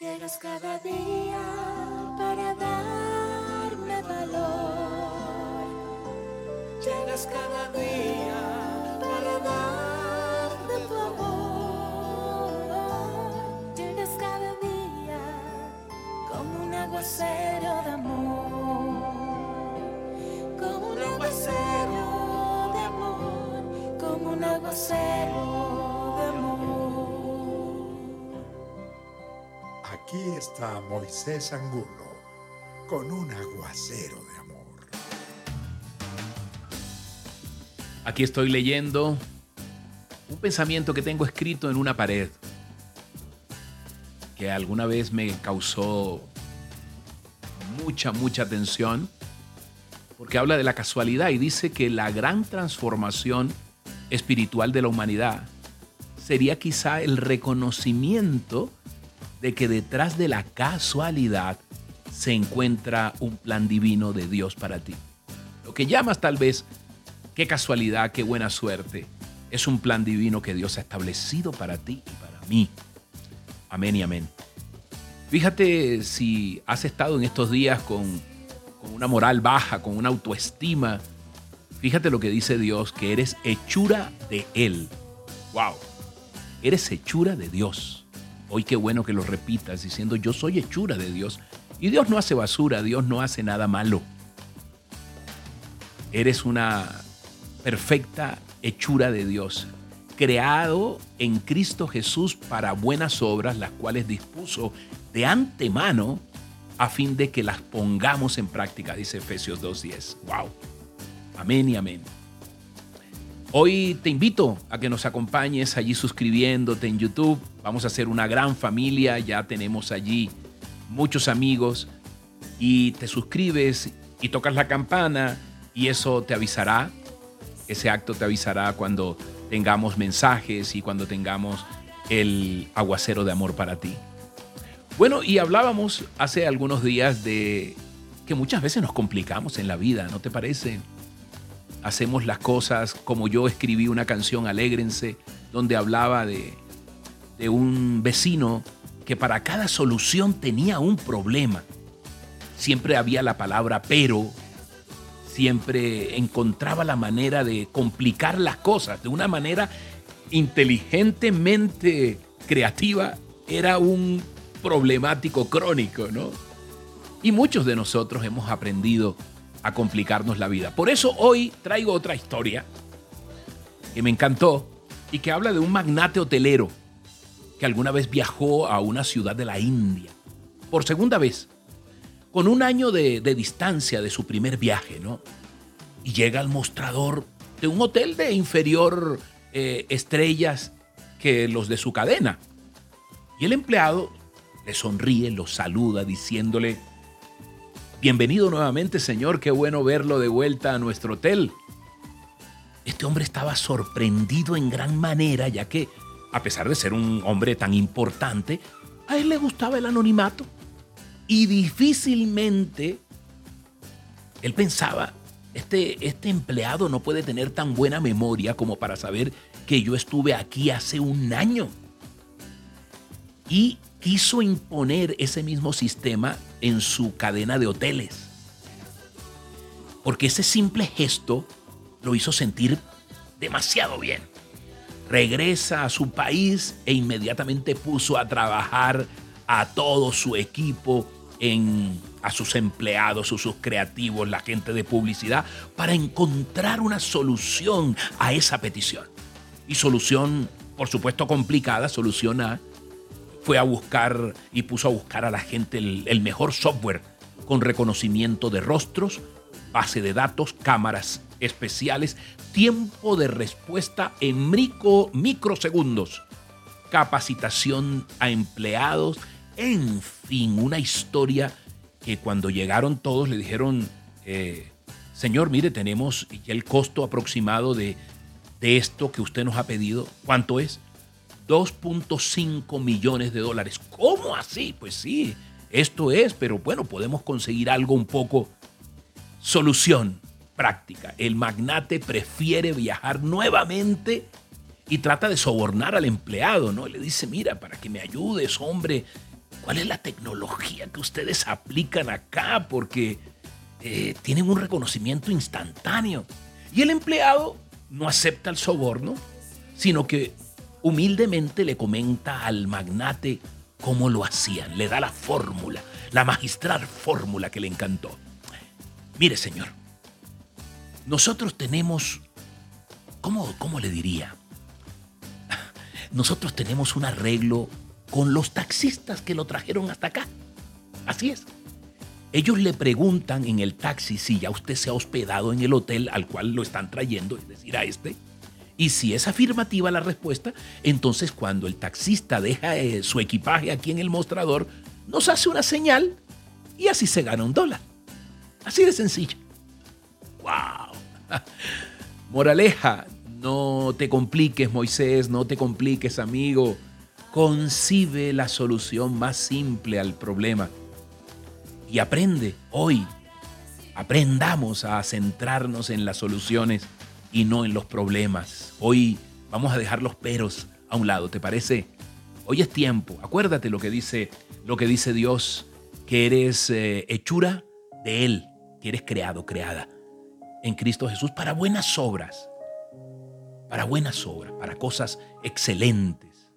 Llegas cada día para darme valor. Llegas cada día Aquí está Moisés Angulo con un aguacero de amor. Aquí estoy leyendo un pensamiento que tengo escrito en una pared que alguna vez me causó mucha, mucha tensión porque habla de la casualidad y dice que la gran transformación espiritual de la humanidad sería quizá el reconocimiento de que detrás de la casualidad se encuentra un plan divino de Dios para ti. Lo que llamas tal vez qué casualidad, qué buena suerte, es un plan divino que Dios ha establecido para ti y para mí. Amén y amén. Fíjate si has estado en estos días con, con una moral baja, con una autoestima. Fíjate lo que dice Dios, que eres hechura de Él. ¡Wow! Eres hechura de Dios. Hoy qué bueno que lo repitas diciendo yo soy hechura de Dios. Y Dios no hace basura, Dios no hace nada malo. Eres una perfecta hechura de Dios, creado en Cristo Jesús para buenas obras, las cuales dispuso de antemano a fin de que las pongamos en práctica, dice Efesios 2.10. ¡Wow! Amén y amén. Hoy te invito a que nos acompañes allí suscribiéndote en YouTube. Vamos a hacer una gran familia, ya tenemos allí muchos amigos y te suscribes y tocas la campana y eso te avisará. Ese acto te avisará cuando tengamos mensajes y cuando tengamos el aguacero de amor para ti. Bueno, y hablábamos hace algunos días de que muchas veces nos complicamos en la vida, ¿no te parece? Hacemos las cosas como yo escribí una canción, Alégrense, donde hablaba de, de un vecino que para cada solución tenía un problema. Siempre había la palabra pero, siempre encontraba la manera de complicar las cosas de una manera inteligentemente creativa. Era un problemático crónico, ¿no? Y muchos de nosotros hemos aprendido a complicarnos la vida. Por eso hoy traigo otra historia que me encantó y que habla de un magnate hotelero que alguna vez viajó a una ciudad de la India, por segunda vez, con un año de, distancia de su primer viaje, ¿no? Y llega al mostrador de un hotel de inferior eh, estrellas que los de su cadena. Y el empleado le sonríe, lo saluda diciéndole, Bienvenido nuevamente, señor. Qué bueno verlo de vuelta a nuestro hotel. Este hombre estaba sorprendido en gran manera, ya que, a pesar de ser un hombre tan importante, a él le gustaba el anonimato. Y difícilmente él pensaba, este, este empleado no puede tener tan buena memoria como para saber que yo estuve aquí hace un año. Y quiso imponer ese mismo sistema en su cadena de hoteles. Porque ese simple gesto lo hizo sentir demasiado bien. Regresa a su país e inmediatamente puso a trabajar a todo su equipo, en, a sus empleados, a sus creativos, la gente de publicidad, para encontrar una solución a esa petición. Y solución, por supuesto, complicada, solución A, fue a buscar y puso a buscar a la gente el, mejor software con reconocimiento de rostros, base de datos, cámaras especiales, tiempo de respuesta en micro, microsegundos, capacitación a empleados, en fin, una historia que cuando llegaron todos le dijeron, eh, señor, mire, tenemos el costo aproximado de, de esto que usted nos ha pedido. ¿Cuánto es? 2.5 millones de dólares. ¿Cómo así? Pues sí, esto es, pero bueno, podemos conseguir algo un poco solución práctica. El magnate prefiere viajar nuevamente y trata de sobornar al empleado, ¿no? Le dice, mira, para que me ayudes, hombre, ¿cuál es la tecnología que ustedes aplican acá? Porque eh, tienen un reconocimiento instantáneo. Y el empleado no acepta el soborno, sino que humildemente le comenta al magnate cómo lo hacían, le da la fórmula, la magistral fórmula que le encantó. Mire, señor, nosotros tenemos, ¿cómo, cómo le diría? Nosotros tenemos un arreglo con los taxistas que lo trajeron hasta acá. Así es. Ellos le preguntan en el taxi si ya usted se ha hospedado en el hotel al cual lo están trayendo, es decir, a este. Y si es afirmativa la respuesta, entonces cuando el taxista deja eh, su equipaje aquí en el mostrador, nos hace una señal y así se gana un dólar. Así de sencillo. ¡Wow! Moraleja, no te compliques, Moisés, no te compliques, amigo. Concibe la solución más simple al problema y aprende hoy. Aprendamos a centrarnos en las soluciones y no en los problemas. Hoy vamos a dejar los peros a un lado, ¿te parece? Hoy es tiempo. Acuérdate lo que dice, lo que dice Dios, que eres eh, hechura de Él, que eres creado, creada en Cristo Jesús para buenas obras, para buenas obras, para cosas excelentes,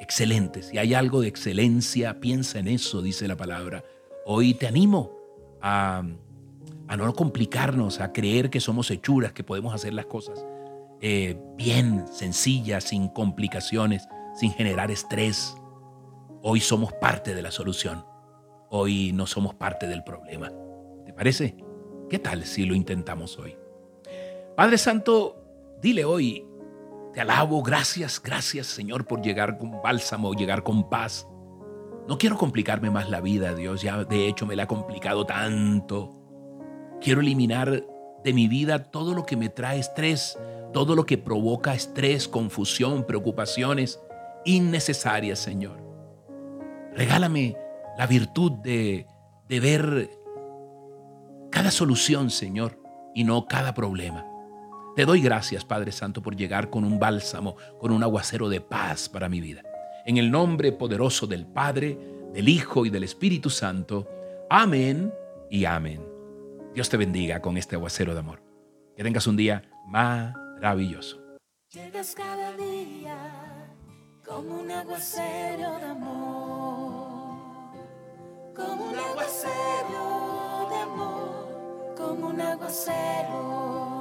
excelentes. Si hay algo de excelencia, piensa en eso, dice la palabra. Hoy te animo a, no complicarnos, a creer que somos hechuras, que podemos hacer las cosas eh, bien, sencillas, sin complicaciones, sin generar estrés. Hoy somos parte de la solución. Hoy no somos parte del problema. ¿Te parece? ¿Qué tal si lo intentamos hoy? Padre Santo, dile hoy, te alabo, gracias, gracias Señor por llegar con bálsamo, llegar con paz no quiero complicarme más la vida, Dios, ya de hecho me la ha complicado tanto. Quiero eliminar de mi vida todo lo que me trae estrés, todo lo que provoca estrés, confusión, preocupaciones innecesarias, Señor. Regálame la virtud de, ver cada solución, Señor, y no cada problema. Te doy gracias, Padre Santo, por llegar con un bálsamo, con un aguacero de paz para mi vida. En el nombre poderoso del Padre, del Hijo y del Espíritu Santo. Amén y amén. Dios te bendiga con este aguacero de amor. Que tengas un día maravilloso. Llegas cada día como un aguacero de amor, como un aguacero de amor, como un aguacero